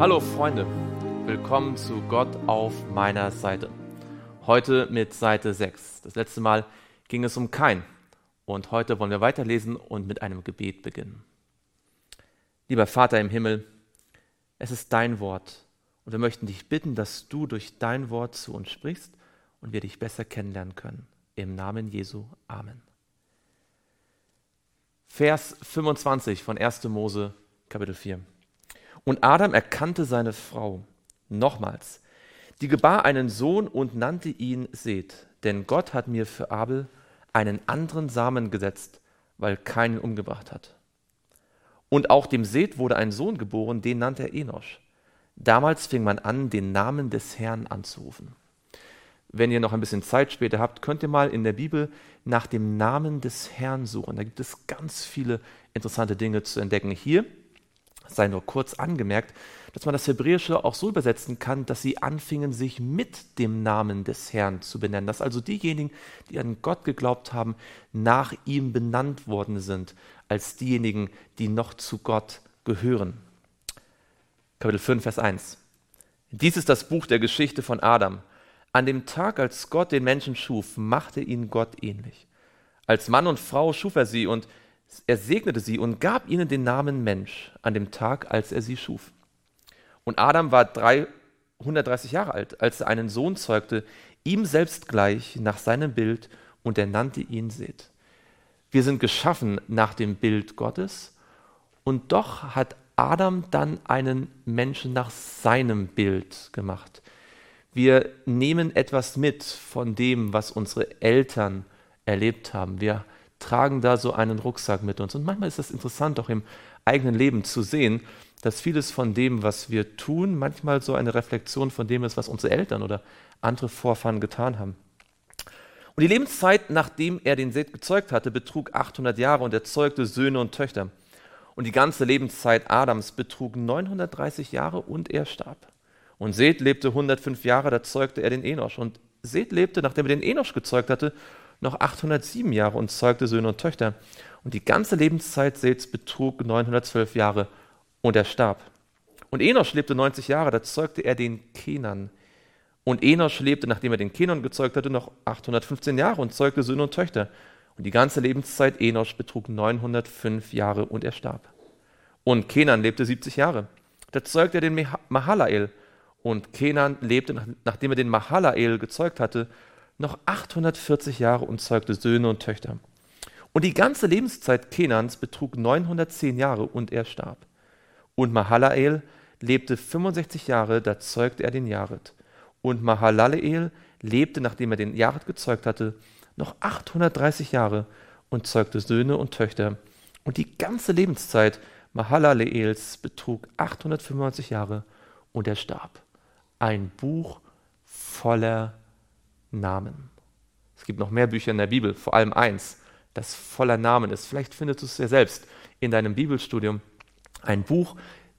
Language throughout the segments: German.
Hallo Freunde, willkommen zu Gott auf meiner Seite. Heute mit Seite 6. Das letzte Mal ging es um Kain und heute wollen wir weiterlesen und mit einem Gebet beginnen. Lieber Vater im Himmel, es ist dein Wort und wir möchten dich bitten, dass du durch dein Wort zu uns sprichst und wir dich besser kennenlernen können. Im Namen Jesu. Amen. Vers 25 von 1. Mose, Kapitel 4. Und Adam erkannte seine Frau nochmals. Die gebar einen Sohn und nannte ihn Seth, denn Gott hat mir für Abel einen anderen Samen gesetzt, weil keinen umgebracht hat. Und auch dem Seth wurde ein Sohn geboren, den nannte er Enosch. Damals fing man an, den Namen des Herrn anzurufen. Wenn ihr noch ein bisschen Zeit später habt, könnt ihr mal in der Bibel nach dem Namen des Herrn suchen. Da gibt es ganz viele interessante Dinge zu entdecken. Hier sei nur kurz angemerkt, dass man das Hebräische auch so übersetzen kann, dass sie anfingen, sich mit dem Namen des Herrn zu benennen. Dass also diejenigen, die an Gott geglaubt haben, nach ihm benannt worden sind, als diejenigen, die noch zu Gott gehören. Kapitel 5, Vers 1. Dies ist das Buch der Geschichte von Adam. An dem Tag, als Gott den Menschen schuf, machte ihn Gott ähnlich. Als Mann und Frau schuf er sie und er segnete sie und gab ihnen den Namen Mensch an dem Tag, als er sie schuf. Und Adam war 330 Jahre alt, als er einen Sohn zeugte, ihm selbst gleich nach seinem Bild, und er nannte ihn Seth. Wir sind geschaffen nach dem Bild Gottes, und doch hat Adam dann einen Menschen nach seinem Bild gemacht. Wir nehmen etwas mit von dem, was unsere Eltern erlebt haben. Wir tragen da so einen Rucksack mit uns. Und manchmal ist es interessant, auch im eigenen Leben zu sehen, dass vieles von dem, was wir tun, manchmal so eine Reflexion von dem ist, was unsere Eltern oder andere Vorfahren getan haben. Und die Lebenszeit, nachdem er den Seth gezeugt hatte, betrug 800 Jahre und er zeugte Söhne und Töchter. Und die ganze Lebenszeit Adams betrug 930 Jahre und er starb. Und Seth lebte 105 Jahre, da zeugte er den Enosch. Und Seth lebte, nachdem er den Enosch gezeugt hatte, noch 807 Jahre und zeugte Söhne und Töchter. Und die ganze Lebenszeit Seths betrug 912 Jahre und er starb. Und Enosch lebte 90 Jahre, da zeugte er den Kenan. Und Enosch lebte, nachdem er den Kenan gezeugt hatte, noch 815 Jahre und zeugte Söhne und Töchter. Und die ganze Lebenszeit Enosch betrug 905 Jahre und er starb. Und Kenan lebte 70 Jahre. Da zeugte er den Mahalael. Und Kenan lebte, nachdem er den Mahalael gezeugt hatte, noch 840 Jahre und zeugte Söhne und Töchter. Und die ganze Lebenszeit Kenans betrug 910 Jahre und er starb. Und Mahalael lebte 65 Jahre, da zeugte er den Jared. Und Mahalaleel lebte, nachdem er den Jared gezeugt hatte, noch 830 Jahre und zeugte Söhne und Töchter. Und die ganze Lebenszeit Mahalaleels betrug 895 Jahre und er starb. Ein Buch voller Namen. Es gibt noch mehr Bücher in der Bibel, vor allem eins, das voller Namen ist. Vielleicht findest du es ja selbst in deinem Bibelstudium. Ein Buch,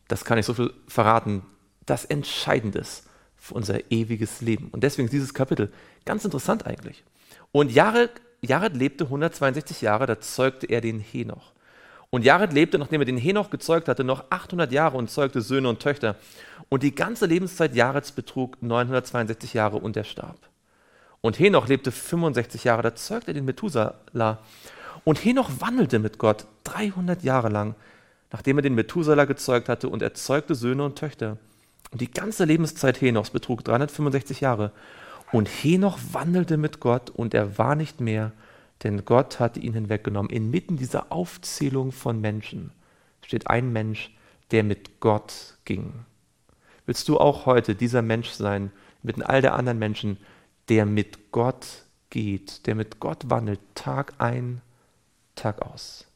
das kann ich so viel verraten, das entscheidend ist für unser ewiges Leben. Und deswegen dieses Kapitel ganz interessant eigentlich. Und Jared, Jared lebte 162 Jahre, da zeugte er den Henoch. Und Jared lebte, nachdem er den Henoch gezeugt hatte, noch 800 Jahre und zeugte Söhne und Töchter. Und die ganze Lebenszeit Jareds betrug 962 Jahre und er starb. Und Henoch lebte 65 Jahre, da zeugte er den Methuselah. Und Henoch wandelte mit Gott 300 Jahre lang, nachdem er den Methuselah gezeugt hatte, und er zeugte Söhne und Töchter. Und die ganze Lebenszeit Henochs betrug 365 Jahre. Und Henoch wandelte mit Gott, und er war nicht mehr, denn Gott hatte ihn hinweggenommen. Inmitten dieser Aufzählung von Menschen steht ein Mensch, der mit Gott ging. Willst du auch heute dieser Mensch sein, mitten all der anderen Menschen, der mit Gott geht, der mit Gott wandelt, Tag ein, Tag aus.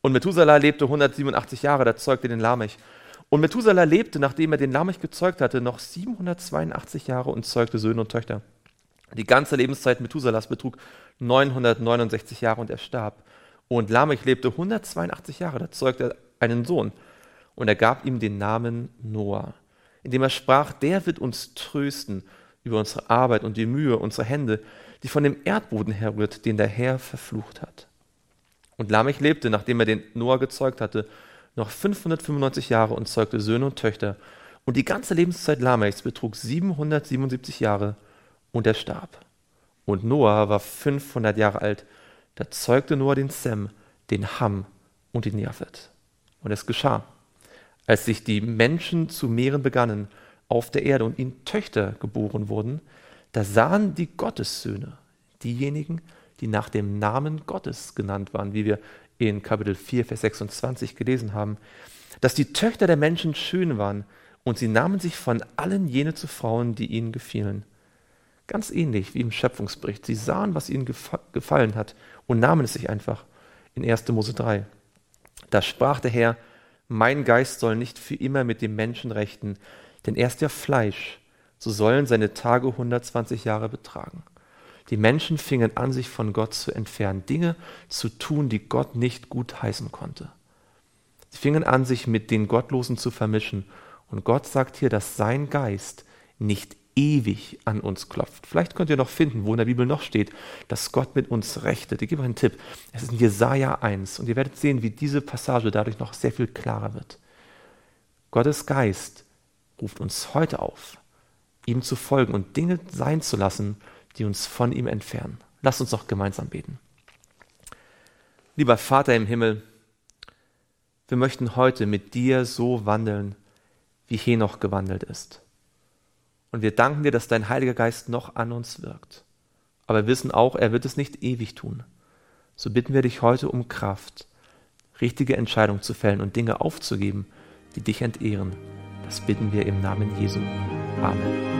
Und Methuselah lebte 187 Jahre, da zeugte den Lamech. Und Methuselah lebte, nachdem er den Lamech gezeugt hatte, noch 782 Jahre und zeugte Söhne und Töchter. Die ganze Lebenszeit Methuselahs betrug 969 Jahre und er starb. Und Lamech lebte 182 Jahre, da zeugte er einen Sohn. Und er gab ihm den Namen Noah, indem er sprach, der wird uns trösten über unsere Arbeit und die Mühe unserer Hände, die von dem Erdboden herrührt, den der Herr verflucht hat. Und Lamech lebte, nachdem er den Noah gezeugt hatte, noch 595 Jahre und zeugte Söhne und Töchter. Und die ganze Lebenszeit Lamechs betrug 777 Jahre und er starb. Und Noah war 500 Jahre alt. Da zeugte Noah den Sem, den Ham und den Japhet. Und es geschah, als sich die Menschen zu mehren begannen auf der Erde und ihnen Töchter geboren wurden, da sahen die Gottessöhne, diejenigen, die nach dem Namen Gottes genannt waren, wie wir in Kapitel 4, Vers 26 gelesen haben, dass die Töchter der Menschen schön waren und sie nahmen sich von allen jene zu Frauen, die ihnen gefielen. Ganz ähnlich wie im Schöpfungsbericht. Sie sahen, was ihnen gefallen hat und nahmen es sich einfach in 1. Mose 3. Da sprach der Herr, mein Geist soll nicht für immer mit dem Menschen rechten, denn er ist ja Fleisch, so sollen seine Tage 120 Jahre betragen. Die Menschen fingen an, sich von Gott zu entfernen, Dinge zu tun, die Gott nicht gut heißen konnte. Sie fingen an, sich mit den Gottlosen zu vermischen. Und Gott sagt hier, dass sein Geist nicht ewig an uns klopft. Vielleicht könnt ihr noch finden, wo in der Bibel noch steht, dass Gott mit uns rechtet. Ich gebe euch einen Tipp. Es ist in Jesaja 1 und ihr werdet sehen, wie diese Passage dadurch noch sehr viel klarer wird. Gottes Geist ruft uns heute auf, ihm zu folgen und Dinge sein zu lassen, die uns von ihm entfernen. Lasst uns doch gemeinsam beten. Lieber Vater im Himmel, wir möchten heute mit dir so wandeln, wie Henoch gewandelt ist. Und wir danken dir, dass dein Heiliger Geist noch an uns wirkt. Aber wir wissen auch, er wird es nicht ewig tun. So bitten wir dich heute um Kraft, richtige Entscheidungen zu fällen und Dinge aufzugeben, die dich entehren. Das bitten wir im Namen Jesu. Amen.